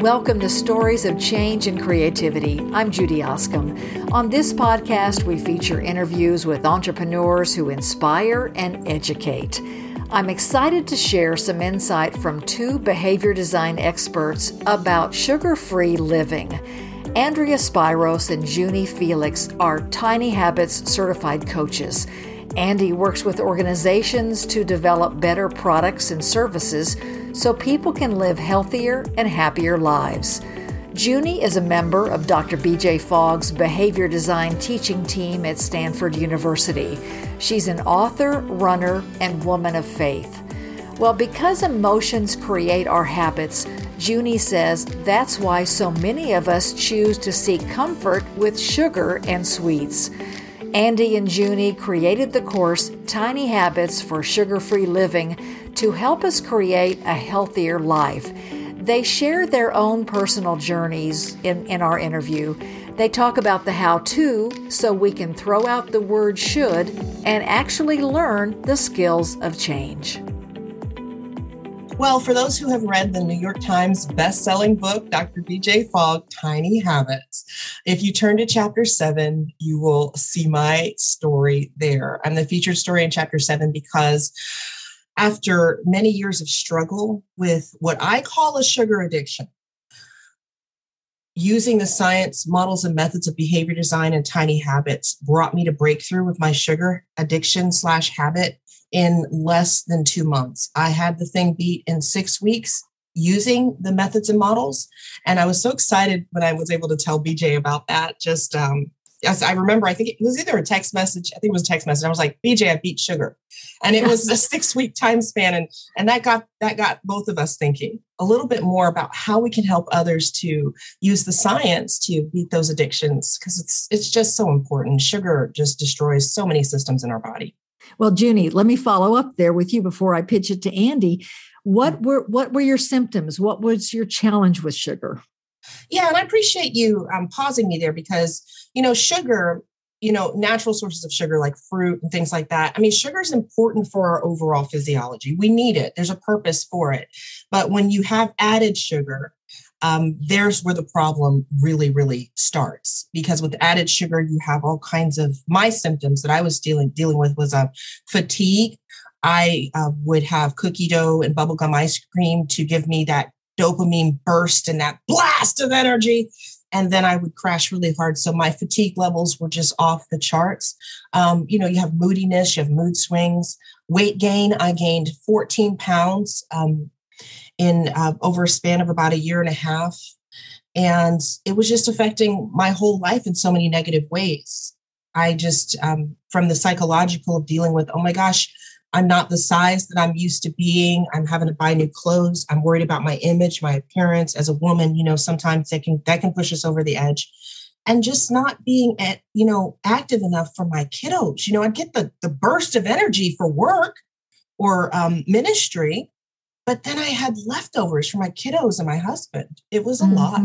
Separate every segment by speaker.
Speaker 1: Welcome to Stories of Change and Creativity. I'm Judy Oskam. On this podcast, we feature interviews with entrepreneurs who inspire and educate. I'm excited to share some insight from two behavior design experts about sugar free living. Andrea Spiros and Junie Felix are Tiny Habits certified coaches. Andy works with organizations to develop better products and services so people can live healthier and happier lives. Junie is a member of Dr. BJ Fogg's behavior design teaching team at Stanford University. She's an author, runner, and woman of faith. Well, because emotions create our habits, Junie says that's why so many of us choose to seek comfort with sugar and sweets. Andy and Junie created the course Tiny Habits for Sugar Free Living to help us create a healthier life. They share their own personal journeys in, in our interview. They talk about the how to so we can throw out the word should and actually learn the skills of change.
Speaker 2: Well, for those who have read the New York Times best-selling book, Dr. BJ Fogg, Tiny Habits, if you turn to chapter seven, you will see my story there. I'm the featured story in chapter seven because after many years of struggle with what I call a sugar addiction, using the science, models, and methods of behavior design and tiny habits brought me to breakthrough with my sugar addiction slash habit in less than two months. I had the thing beat in six weeks using the methods and models. And I was so excited when I was able to tell BJ about that. Just, um, as I remember, I think it was either a text message. I think it was a text message. I was like, BJ, I beat sugar. And it was a six week time span. And, and that got, that got both of us thinking a little bit more about how we can help others to use the science to beat those addictions. Cause it's, it's just so important. Sugar just destroys so many systems in our body.
Speaker 1: Well, Junie, let me follow up there with you before I pitch it to Andy. What mm. were what were your symptoms? What was your challenge with sugar?
Speaker 2: Yeah, and I appreciate you um, pausing me there because you know sugar, you know, natural sources of sugar like fruit and things like that. I mean, sugar is important for our overall physiology. We need it. There's a purpose for it. But when you have added sugar, um, there's where the problem really, really starts. Because with added sugar, you have all kinds of my symptoms that I was dealing dealing with was a uh, fatigue. I uh, would have cookie dough and bubblegum ice cream to give me that dopamine burst and that blast of energy. And then I would crash really hard. So my fatigue levels were just off the charts. Um, you know, you have moodiness, you have mood swings, weight gain. I gained 14 pounds um, in uh, over a span of about a year and a half. And it was just affecting my whole life in so many negative ways. I just, um, from the psychological of dealing with, oh my gosh, I'm not the size that I'm used to being. I'm having to buy new clothes. I'm worried about my image, my appearance as a woman. You know, sometimes that can that can push us over the edge. And just not being at, you know, active enough for my kiddos. You know, I'd get the the burst of energy for work or um, ministry, but then I had leftovers for my kiddos and my husband. It was a mm-hmm. lot.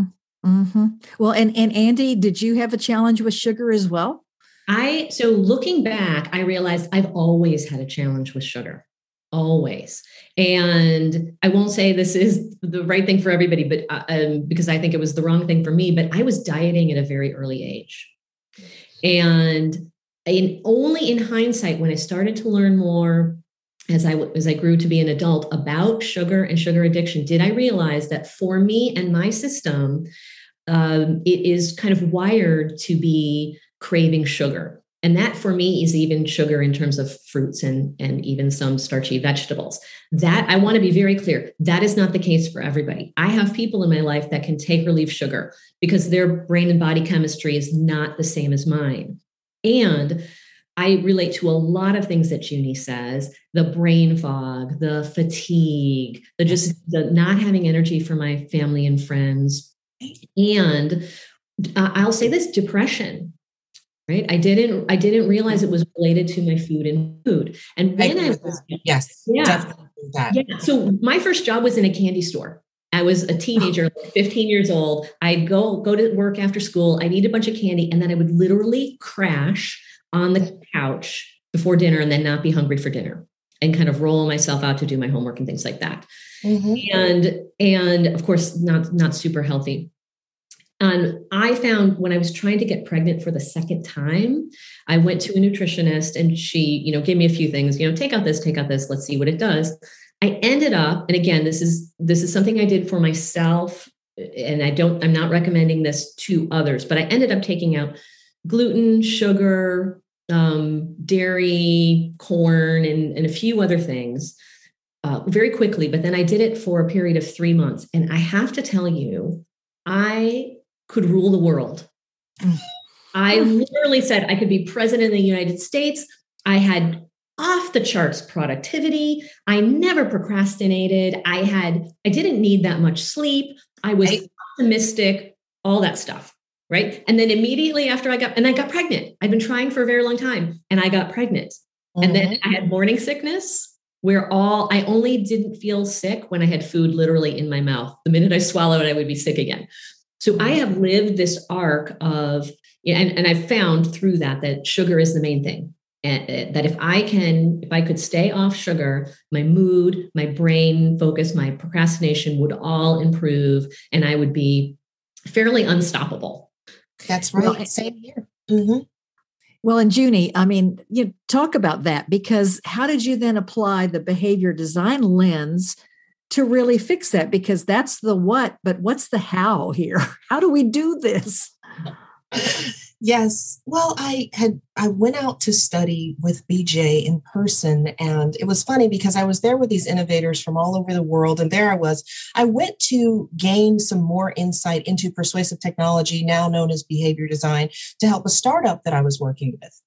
Speaker 1: Mm-hmm. Well, and and Andy, did you have a challenge with sugar as well?
Speaker 3: I so looking back, I realized I've always had a challenge with sugar, always. And I won't say this is the right thing for everybody, but uh, um, because I think it was the wrong thing for me. But I was dieting at a very early age, and in only in hindsight, when I started to learn more as I as I grew to be an adult about sugar and sugar addiction, did I realize that for me and my system, um, it is kind of wired to be craving sugar. And that for me is even sugar in terms of fruits and, and even some starchy vegetables. That I want to be very clear, that is not the case for everybody. I have people in my life that can take relief sugar because their brain and body chemistry is not the same as mine. And I relate to a lot of things that Junie says the brain fog, the fatigue, the just the not having energy for my family and friends. And uh, I'll say this depression right? I didn't i didn't realize it was related to my food and food. And when i, was
Speaker 2: yes
Speaker 3: yeah, yeah so my first job was in a candy store. I was a teenager, 15 years old. I'd go go to work after school. I'd eat a bunch of candy, and then I would literally crash on the couch before dinner and then not be hungry for dinner. and kind of roll myself out to do my homework and things like that. Mm-hmm. And and of course not not super healthy. And I found when I was trying to get pregnant for the second time, I went to a nutritionist and she, you know, gave me a few things, you know, take out this, take out this, let's see what it does. I ended up, and again, this is this is something I did for myself, and I don't, I'm not recommending this to others, but I ended up taking out gluten, sugar, um, dairy, corn, and, and a few other things uh, very quickly. But then I did it for a period of three months. And I have to tell you, I could rule the world. I literally said I could be president of the United States. I had off the charts productivity. I never procrastinated. I had, I didn't need that much sleep. I was right. optimistic, all that stuff. Right. And then immediately after I got, and I got pregnant. I've been trying for a very long time and I got pregnant. Mm-hmm. And then mm-hmm. I had morning sickness where all, I only didn't feel sick when I had food literally in my mouth. The minute I swallowed, I would be sick again. So I have lived this arc of, and, and I've found through that that sugar is the main thing. And that if I can, if I could stay off sugar, my mood, my brain focus, my procrastination would all improve and I would be fairly unstoppable.
Speaker 2: That's right. Well, Same here. Mm-hmm.
Speaker 1: Well, and Junie, I mean, you talk about that because how did you then apply the behavior design lens to really fix that? Because that's the what, but what's the how here? How do we do this?
Speaker 2: Yes. Well, I had I went out to study with BJ in person and it was funny because I was there with these innovators from all over the world and there I was. I went to gain some more insight into persuasive technology now known as behavior design to help a startup that I was working with.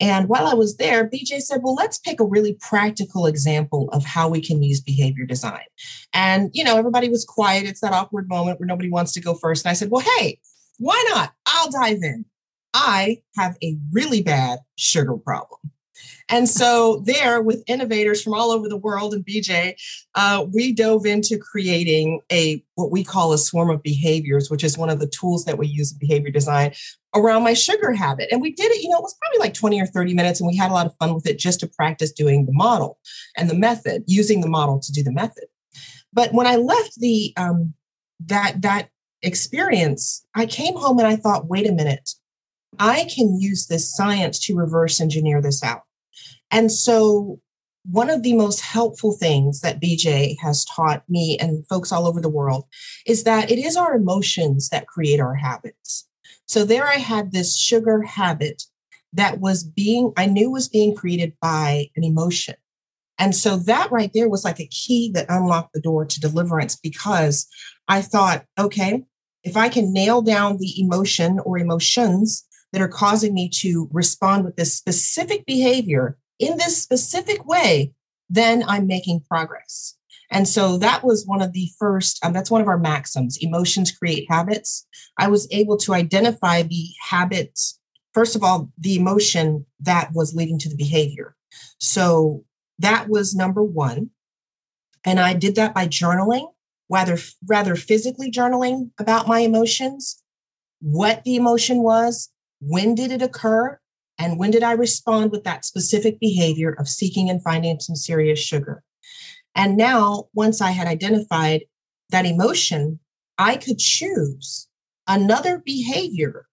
Speaker 2: And while I was there, BJ said, "Well, let's pick a really practical example of how we can use behavior design." And you know, everybody was quiet. It's that awkward moment where nobody wants to go first and I said, "Well, hey, why not? I'll dive in." I have a really bad sugar problem. And so, there with innovators from all over the world and BJ, uh, we dove into creating a what we call a swarm of behaviors, which is one of the tools that we use in behavior design around my sugar habit. And we did it, you know, it was probably like 20 or 30 minutes, and we had a lot of fun with it just to practice doing the model and the method, using the model to do the method. But when I left the um, that that experience, I came home and I thought, wait a minute I can use this science to reverse engineer this out. And so, one of the most helpful things that BJ has taught me and folks all over the world is that it is our emotions that create our habits. So, there I had this sugar habit that was being, I knew was being created by an emotion. And so that right there was like a key that unlocked the door to deliverance because I thought, okay, if I can nail down the emotion or emotions that are causing me to respond with this specific behavior in this specific way, then I'm making progress. And so that was one of the first, um, that's one of our maxims emotions create habits. I was able to identify the habits, first of all, the emotion that was leading to the behavior. So that was number one. And I did that by journaling, rather, rather physically journaling about my emotions, what the emotion was, when did it occur? And when did I respond with that specific behavior of seeking and finding some serious sugar? And now, once I had identified that emotion, I could choose another behavior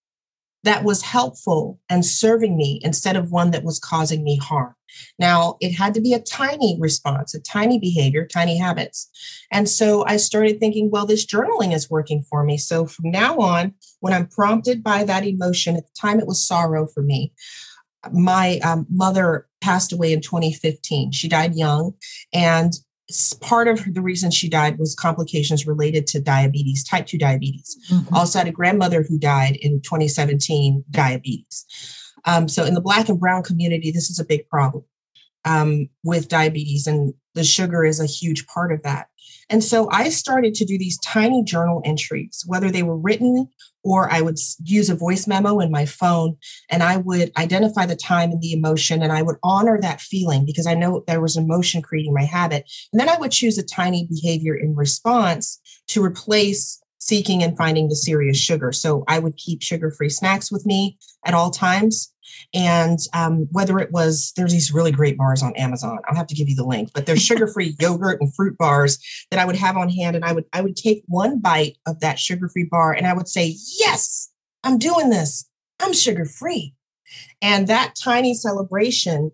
Speaker 2: that was helpful and serving me instead of one that was causing me harm. Now, it had to be a tiny response, a tiny behavior, tiny habits. And so I started thinking, well, this journaling is working for me. So from now on, when I'm prompted by that emotion, at the time it was sorrow for me. My um, mother passed away in 2015. She died young. And part of the reason she died was complications related to diabetes, type 2 diabetes. Mm-hmm. Also had a grandmother who died in 2017, diabetes. Um, so in the Black and Brown community, this is a big problem um, with diabetes, and the sugar is a huge part of that. And so I started to do these tiny journal entries, whether they were written or I would use a voice memo in my phone and I would identify the time and the emotion and I would honor that feeling because I know there was emotion creating my habit. And then I would choose a tiny behavior in response to replace seeking and finding the serious sugar. So I would keep sugar free snacks with me at all times. And um, whether it was, there's these really great bars on Amazon. I'll have to give you the link, but there's sugar-free yogurt and fruit bars that I would have on hand. And I would, I would take one bite of that sugar-free bar and I would say, yes, I'm doing this. I'm sugar-free. And that tiny celebration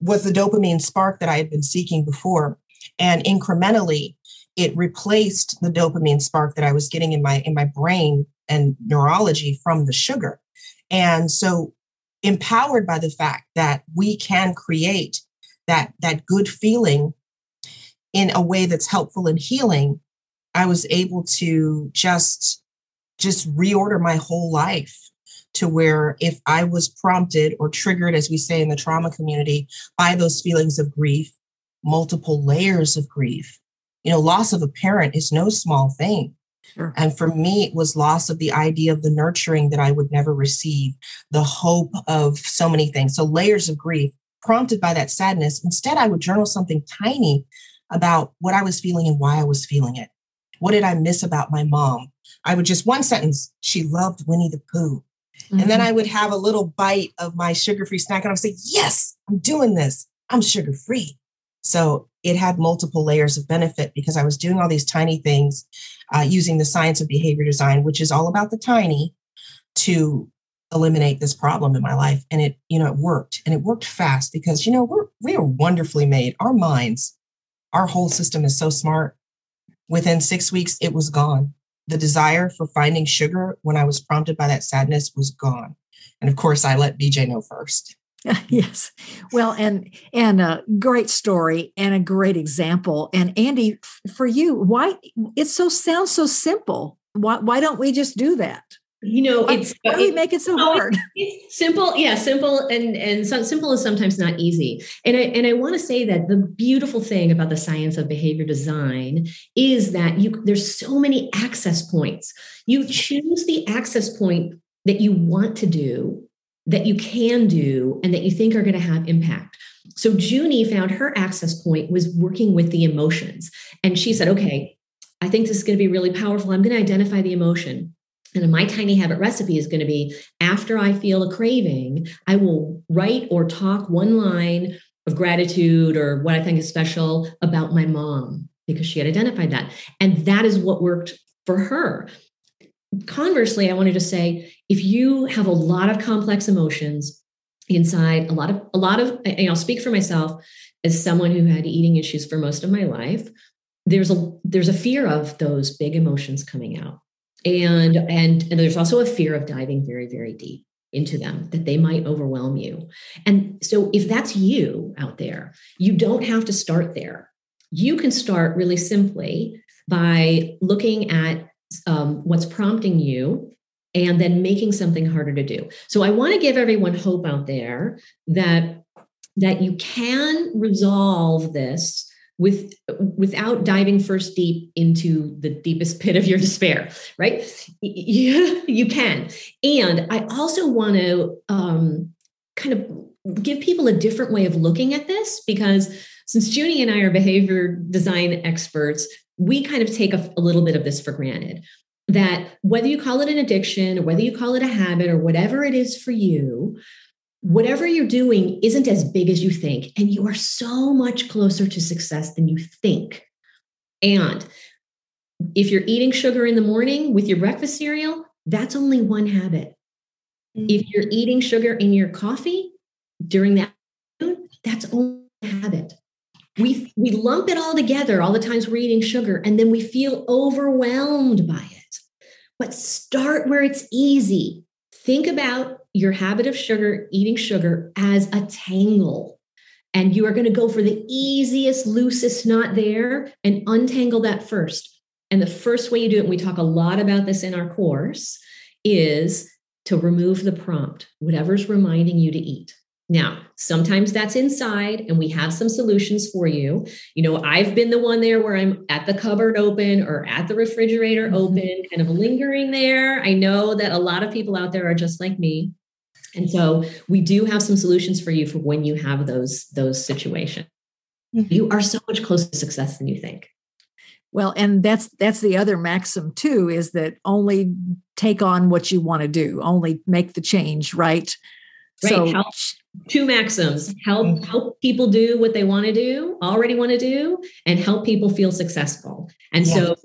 Speaker 2: was the dopamine spark that I had been seeking before. And incrementally, it replaced the dopamine spark that I was getting in my in my brain and neurology from the sugar. And so empowered by the fact that we can create that that good feeling in a way that's helpful and healing, I was able to just just reorder my whole life to where if I was prompted or triggered, as we say in the trauma community, by those feelings of grief, multiple layers of grief, you know, loss of a parent is no small thing. Sure. And for me, it was loss of the idea of the nurturing that I would never receive, the hope of so many things. So, layers of grief prompted by that sadness. Instead, I would journal something tiny about what I was feeling and why I was feeling it. What did I miss about my mom? I would just one sentence, she loved Winnie the Pooh. Mm-hmm. And then mm-hmm. I would have a little bite of my sugar free snack and I would say, Yes, I'm doing this. I'm sugar free. So it had multiple layers of benefit because I was doing all these tiny things uh, using the science of behavior design, which is all about the tiny, to eliminate this problem in my life. And it, you know, it worked and it worked fast because, you know, we're, we are wonderfully made. Our minds, our whole system is so smart. Within six weeks, it was gone. The desire for finding sugar when I was prompted by that sadness was gone. And of course, I let BJ know first.
Speaker 1: yes. Well and and a great story and a great example. And andy for you why it so sounds so simple. Why why don't we just do that?
Speaker 3: You know why, it's
Speaker 1: why do we make it so oh, hard?
Speaker 3: it's simple yeah simple and and so simple is sometimes not easy. And i and i want to say that the beautiful thing about the science of behavior design is that you there's so many access points. You choose the access point that you want to do that you can do and that you think are going to have impact. So Junie found her access point was working with the emotions. And she said, okay, I think this is going to be really powerful. I'm going to identify the emotion. And my tiny habit recipe is going to be after I feel a craving, I will write or talk one line of gratitude or what I think is special about my mom because she had identified that. And that is what worked for her conversely, I wanted to say if you have a lot of complex emotions inside, a lot of, a lot of, and I'll speak for myself as someone who had eating issues for most of my life, there's a there's a fear of those big emotions coming out. And, and and there's also a fear of diving very, very deep into them that they might overwhelm you. And so if that's you out there, you don't have to start there. You can start really simply by looking at um, what's prompting you and then making something harder to do. So i want to give everyone hope out there that that you can resolve this with without diving first deep into the deepest pit of your despair right? You, you can. And i also want to um, kind of give people a different way of looking at this because since junie and i are behavior design experts we kind of take a, a little bit of this for granted that whether you call it an addiction or whether you call it a habit or whatever it is for you, whatever you're doing isn't as big as you think. And you are so much closer to success than you think. And if you're eating sugar in the morning with your breakfast cereal, that's only one habit. Mm-hmm. If you're eating sugar in your coffee during that, that's only a habit we we lump it all together all the times we're eating sugar and then we feel overwhelmed by it. But start where it's easy. Think about your habit of sugar eating sugar as a tangle. And you are going to go for the easiest loosest knot there and untangle that first. And the first way you do it and we talk a lot about this in our course is to remove the prompt whatever's reminding you to eat now, sometimes that's inside, and we have some solutions for you. You know, I've been the one there where I'm at the cupboard open or at the refrigerator mm-hmm. open, kind of lingering there. I know that a lot of people out there are just like me. And so we do have some solutions for you for when you have those those situations. Mm-hmm. You are so much closer to success than you think.
Speaker 1: Well, and that's that's the other maxim too is that only take on what you want to do, only make the change, right?
Speaker 3: Right. So, help, two maxims help mm-hmm. help people do what they want to do, already want to do, and help people feel successful. And so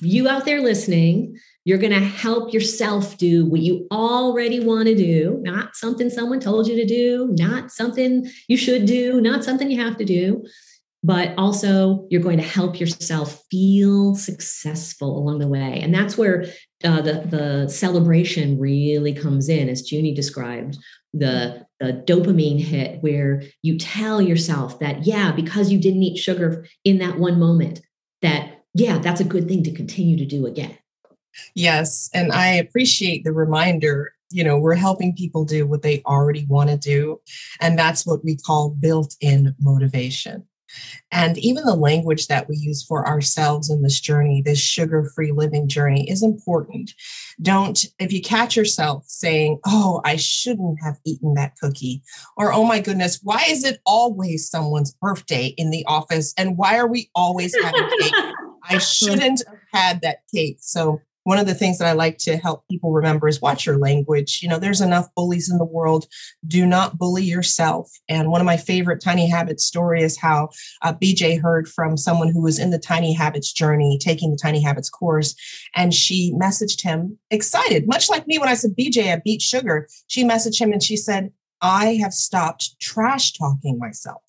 Speaker 3: you out there listening, you're going to help yourself do what you already want to do, not something someone told you to do, not something you should do, not something you have to do, but also you're going to help yourself feel successful along the way. And that's where uh, the, the celebration really comes in, as Junie described, the, the dopamine hit, where you tell yourself that, yeah, because you didn't eat sugar in that one moment, that, yeah, that's a good thing to continue to do again.
Speaker 2: Yes. And I appreciate the reminder. You know, we're helping people do what they already want to do. And that's what we call built in motivation. And even the language that we use for ourselves in this journey, this sugar free living journey, is important. Don't, if you catch yourself saying, Oh, I shouldn't have eaten that cookie, or Oh my goodness, why is it always someone's birthday in the office? And why are we always having cake? I shouldn't have had that cake. So one of the things that I like to help people remember is watch your language. You know, there's enough bullies in the world. Do not bully yourself. And one of my favorite Tiny Habits story is how uh, BJ heard from someone who was in the Tiny Habits journey, taking the Tiny Habits course, and she messaged him excited, much like me when I said, BJ, I beat sugar. She messaged him and she said, I have stopped trash talking myself.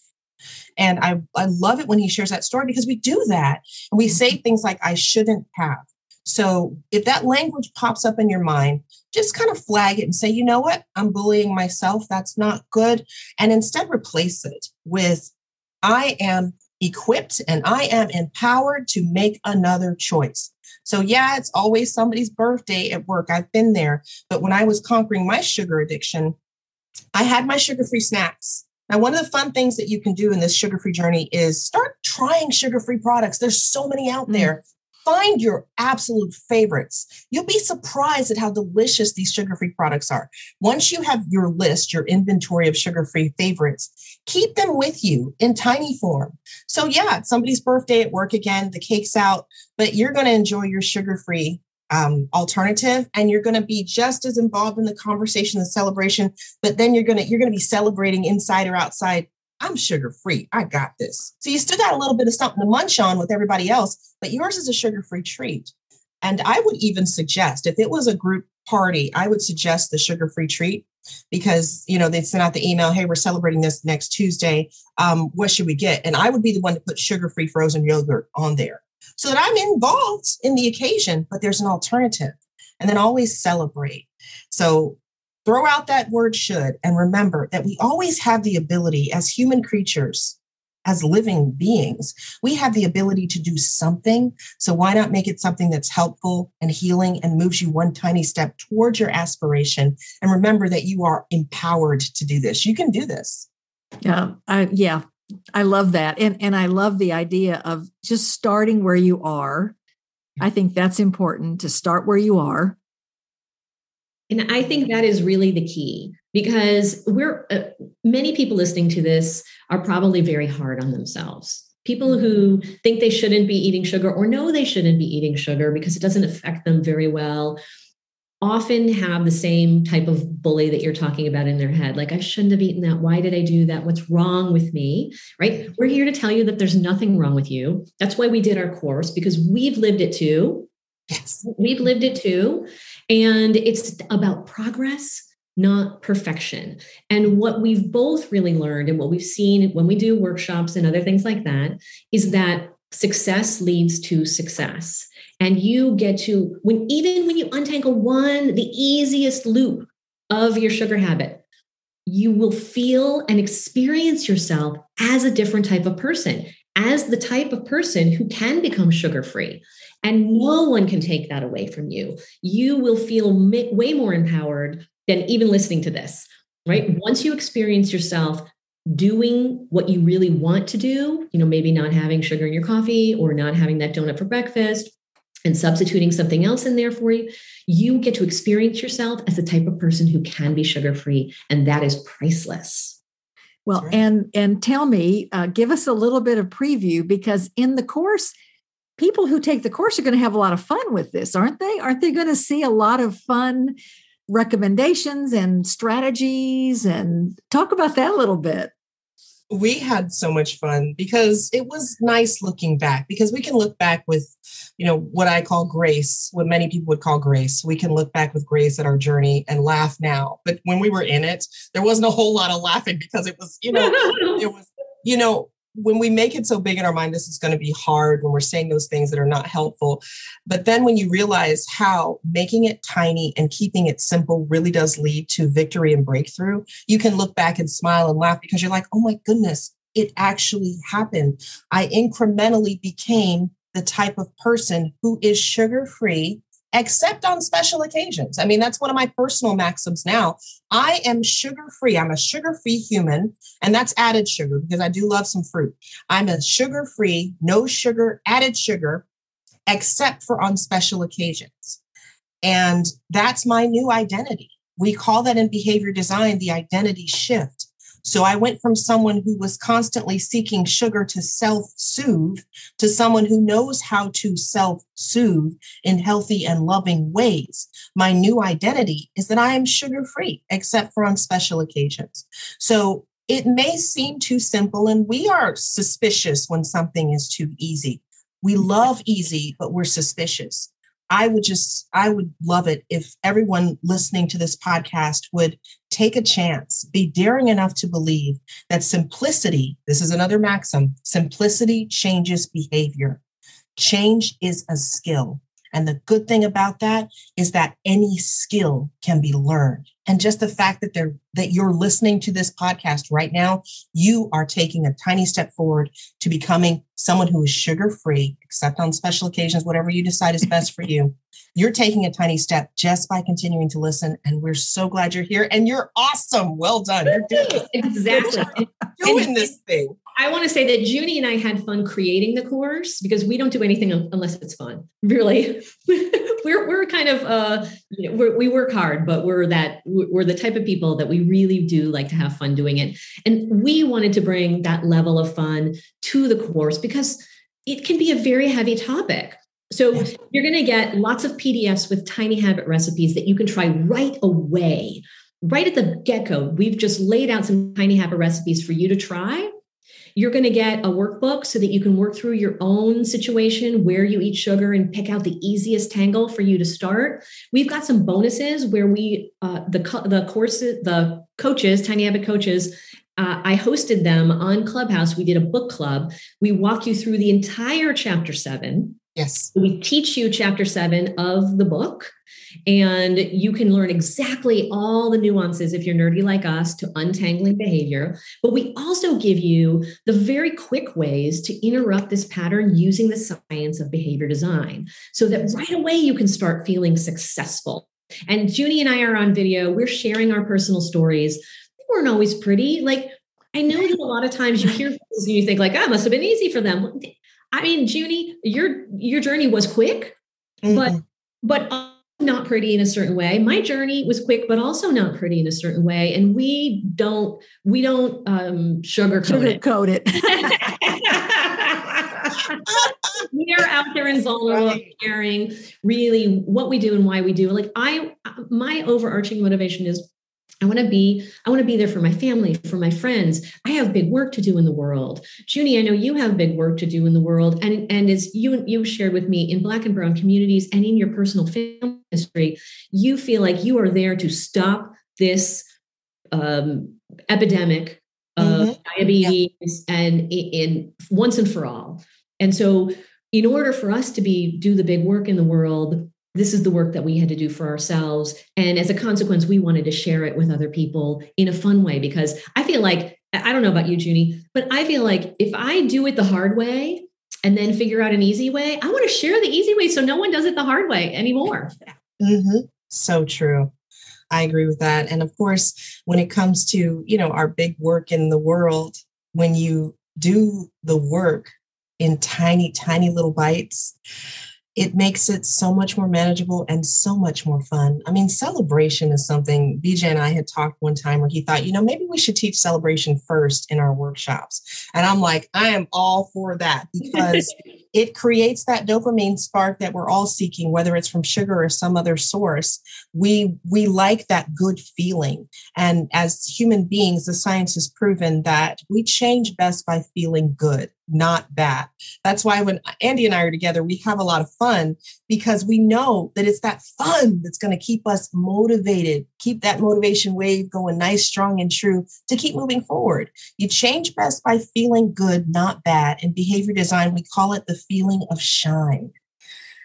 Speaker 2: And I, I love it when he shares that story because we do that. And we say mm-hmm. things like, I shouldn't have. So if that language pops up in your mind, just kind of flag it and say, you know what, I'm bullying myself. That's not good. And instead replace it with, I am equipped and I am empowered to make another choice. So, yeah, it's always somebody's birthday at work. I've been there. But when I was conquering my sugar addiction, I had my sugar free snacks. Now, one of the fun things that you can do in this sugar free journey is start trying sugar free products. There's so many out mm. there. Find your absolute favorites. You'll be surprised at how delicious these sugar free products are. Once you have your list, your inventory of sugar free favorites, keep them with you in tiny form. So, yeah, somebody's birthday at work again, the cake's out, but you're going to enjoy your sugar free um, alternative and you're going to be just as involved in the conversation the celebration but then you're going to you're going to be celebrating inside or outside I'm sugar free. I got this. So you still got a little bit of something to munch on with everybody else, but yours is a sugar free treat. And I would even suggest if it was a group party, I would suggest the sugar free treat because you know they'd send out the email, "Hey, we're celebrating this next Tuesday. Um, what should we get?" And I would be the one to put sugar free frozen yogurt on there so that I'm involved in the occasion, but there's an alternative. And then always celebrate. So Throw out that word should and remember that we always have the ability as human creatures, as living beings, we have the ability to do something. So why not make it something that's helpful and healing and moves you one tiny step towards your aspiration? And remember that you are empowered to do this. You can do this.
Speaker 1: Yeah, I, yeah, I love that, and and I love the idea of just starting where you are. I think that's important to start where you are
Speaker 3: and I think that is really the key because we're uh, many people listening to this are probably very hard on themselves. People who think they shouldn't be eating sugar or know they shouldn't be eating sugar because it doesn't affect them very well often have the same type of bully that you're talking about in their head. Like i shouldn't have eaten that. Why did i do that? What's wrong with me? Right? We're here to tell you that there's nothing wrong with you. That's why we did our course because we've lived it too. Yes. We've lived it too and it's about progress, not perfection. And what we've both really learned and what we've seen when we do workshops and other things like that is that success leads to success. And you get to, when even when you untangle one, the easiest loop of your sugar habit, you will feel and experience yourself as a different type of person, as the type of person who can become sugar free. And no one can take that away from you. You will feel way more empowered than even listening to this, right? Once you experience yourself doing what you really want to do, you know, maybe not having sugar in your coffee or not having that donut for breakfast and substituting something else in there for you, you get to experience yourself as the type of person who can be sugar free. And that is priceless.
Speaker 1: Well, right. and and tell me, uh, give us a little bit of preview because in the course, people who take the course are going to have a lot of fun with this, aren't they? Aren't they going to see a lot of fun recommendations and strategies and talk about that a little bit
Speaker 2: we had so much fun because it was nice looking back because we can look back with you know what i call grace what many people would call grace. We can look back with grace at our journey and laugh now. But when we were in it there wasn't a whole lot of laughing because it was you know it was you know when we make it so big in our mind, this is going to be hard when we're saying those things that are not helpful. But then when you realize how making it tiny and keeping it simple really does lead to victory and breakthrough, you can look back and smile and laugh because you're like, oh my goodness, it actually happened. I incrementally became the type of person who is sugar free except on special occasions. I mean, that's one of my personal maxims now. I am sugar free. I'm a sugar free human, and that's added sugar because I do love some fruit. I'm a sugar free, no sugar, added sugar, except for on special occasions. And that's my new identity. We call that in behavior design the identity shift. So I went from someone who was constantly seeking sugar to self soothe to someone who knows how to self soothe in healthy and loving ways. My new identity is that I am sugar free, except for on special occasions. So it may seem too simple, and we are suspicious when something is too easy. We love easy, but we're suspicious. I would just, I would love it if everyone listening to this podcast would take a chance, be daring enough to believe that simplicity, this is another maxim, simplicity changes behavior. Change is a skill. And the good thing about that is that any skill can be learned. And just the fact that they're that you're listening to this podcast right now, you are taking a tiny step forward to becoming someone who is sugar free, except on special occasions, whatever you decide is best for you. You're taking a tiny step just by continuing to listen. And we're so glad you're here. And you're awesome. Well done. You're doing
Speaker 3: exactly
Speaker 2: doing this thing.
Speaker 3: I want to say that Junie and I had fun creating the course because we don't do anything unless it's fun. Really, we're we're kind of uh, you know, we work hard, but we're that we're the type of people that we really do like to have fun doing it, and we wanted to bring that level of fun to the course because it can be a very heavy topic. So you're going to get lots of PDFs with tiny habit recipes that you can try right away. Right at the get go, we've just laid out some tiny habit recipes for you to try you're going to get a workbook so that you can work through your own situation where you eat sugar and pick out the easiest tangle for you to start. We've got some bonuses where we uh, the the courses the coaches, Tiny Habit coaches. Uh, I hosted them on Clubhouse. We did a book club. We walk you through the entire chapter seven.
Speaker 2: Yes.
Speaker 3: We teach you chapter seven of the book. And you can learn exactly all the nuances if you're nerdy like us to untangling behavior. But we also give you the very quick ways to interrupt this pattern using the science of behavior design so that right away you can start feeling successful. And Junie and I are on video. We're sharing our personal stories. They weren't always pretty. Like, I know that a lot of times you hear things and you think like, "Ah, oh, must have been easy for them." I mean, Junie, your your journey was quick, mm-hmm. but but not pretty in a certain way. My journey was quick, but also not pretty in a certain way. And we don't we don't um, sugarcoat,
Speaker 1: sugarcoat it.
Speaker 3: we are out there and vulnerable, right. sharing really what we do and why we do. Like I, my overarching motivation is I want to be, I want to be there for my family, for my friends. I have big work to do in the world. Junie, I know you have big work to do in the world. And, and as you you shared with me in black and brown communities and in your personal family history, you feel like you are there to stop this um, epidemic of mm-hmm. diabetes yeah. and in once and for all. And so in order for us to be do the big work in the world, this is the work that we had to do for ourselves. And as a consequence, we wanted to share it with other people in a fun way because I feel like, I don't know about you, Junie, but I feel like if I do it the hard way and then figure out an easy way, I want to share the easy way so no one does it the hard way anymore.
Speaker 2: Mm-hmm. So true. I agree with that. And of course, when it comes to, you know, our big work in the world, when you do the work in tiny, tiny little bites, it makes it so much more manageable and so much more fun. I mean, celebration is something BJ and I had talked one time where he thought, you know, maybe we should teach celebration first in our workshops. And I'm like, I am all for that because it creates that dopamine spark that we're all seeking whether it's from sugar or some other source we we like that good feeling and as human beings the science has proven that we change best by feeling good not bad. That's why when Andy and I are together, we have a lot of fun because we know that it's that fun that's going to keep us motivated, keep that motivation wave going nice, strong, and true to keep moving forward. You change best by feeling good, not bad. In behavior design, we call it the feeling of shine.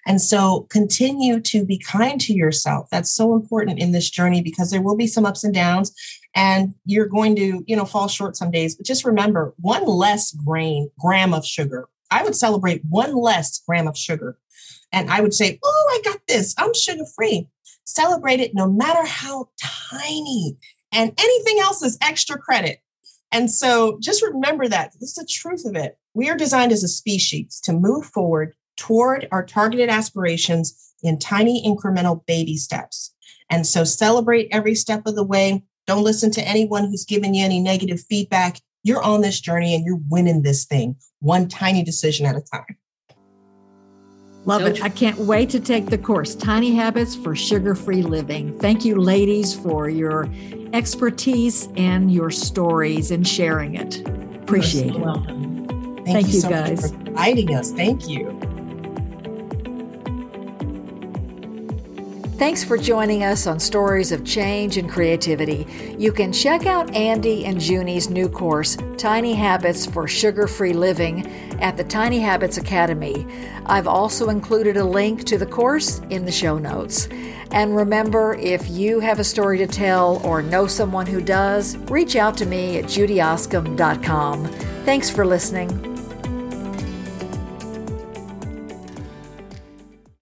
Speaker 2: And so continue to be kind to yourself. That's so important in this journey because there will be some ups and downs and you're going to, you know, fall short some days. But just remember one less grain, gram of sugar. I would celebrate one less gram of sugar. And I would say, oh, I got this. I'm sugar free. Celebrate it no matter how tiny. And anything else is extra credit. And so just remember that. This is the truth of it. We are designed as a species to move forward toward our targeted aspirations in tiny incremental baby steps. And so celebrate every step of the way. Don't listen to anyone who's giving you any negative feedback. You're on this journey and you're winning this thing one tiny decision at a time.
Speaker 1: Love it. I can't wait to take the course Tiny Habits for Sugar Free Living. Thank you, ladies, for your expertise and your stories and sharing it. Appreciate so it.
Speaker 2: Welcome. Thank,
Speaker 1: Thank
Speaker 2: you,
Speaker 1: you
Speaker 2: so
Speaker 1: guys.
Speaker 2: for inviting us. Thank you.
Speaker 1: Thanks for joining us on Stories of Change and Creativity. You can check out Andy and Junie's new course, Tiny Habits for Sugar Free Living, at the Tiny Habits Academy. I've also included a link to the course in the show notes. And remember, if you have a story to tell or know someone who does, reach out to me at judyoskam.com. Thanks for listening.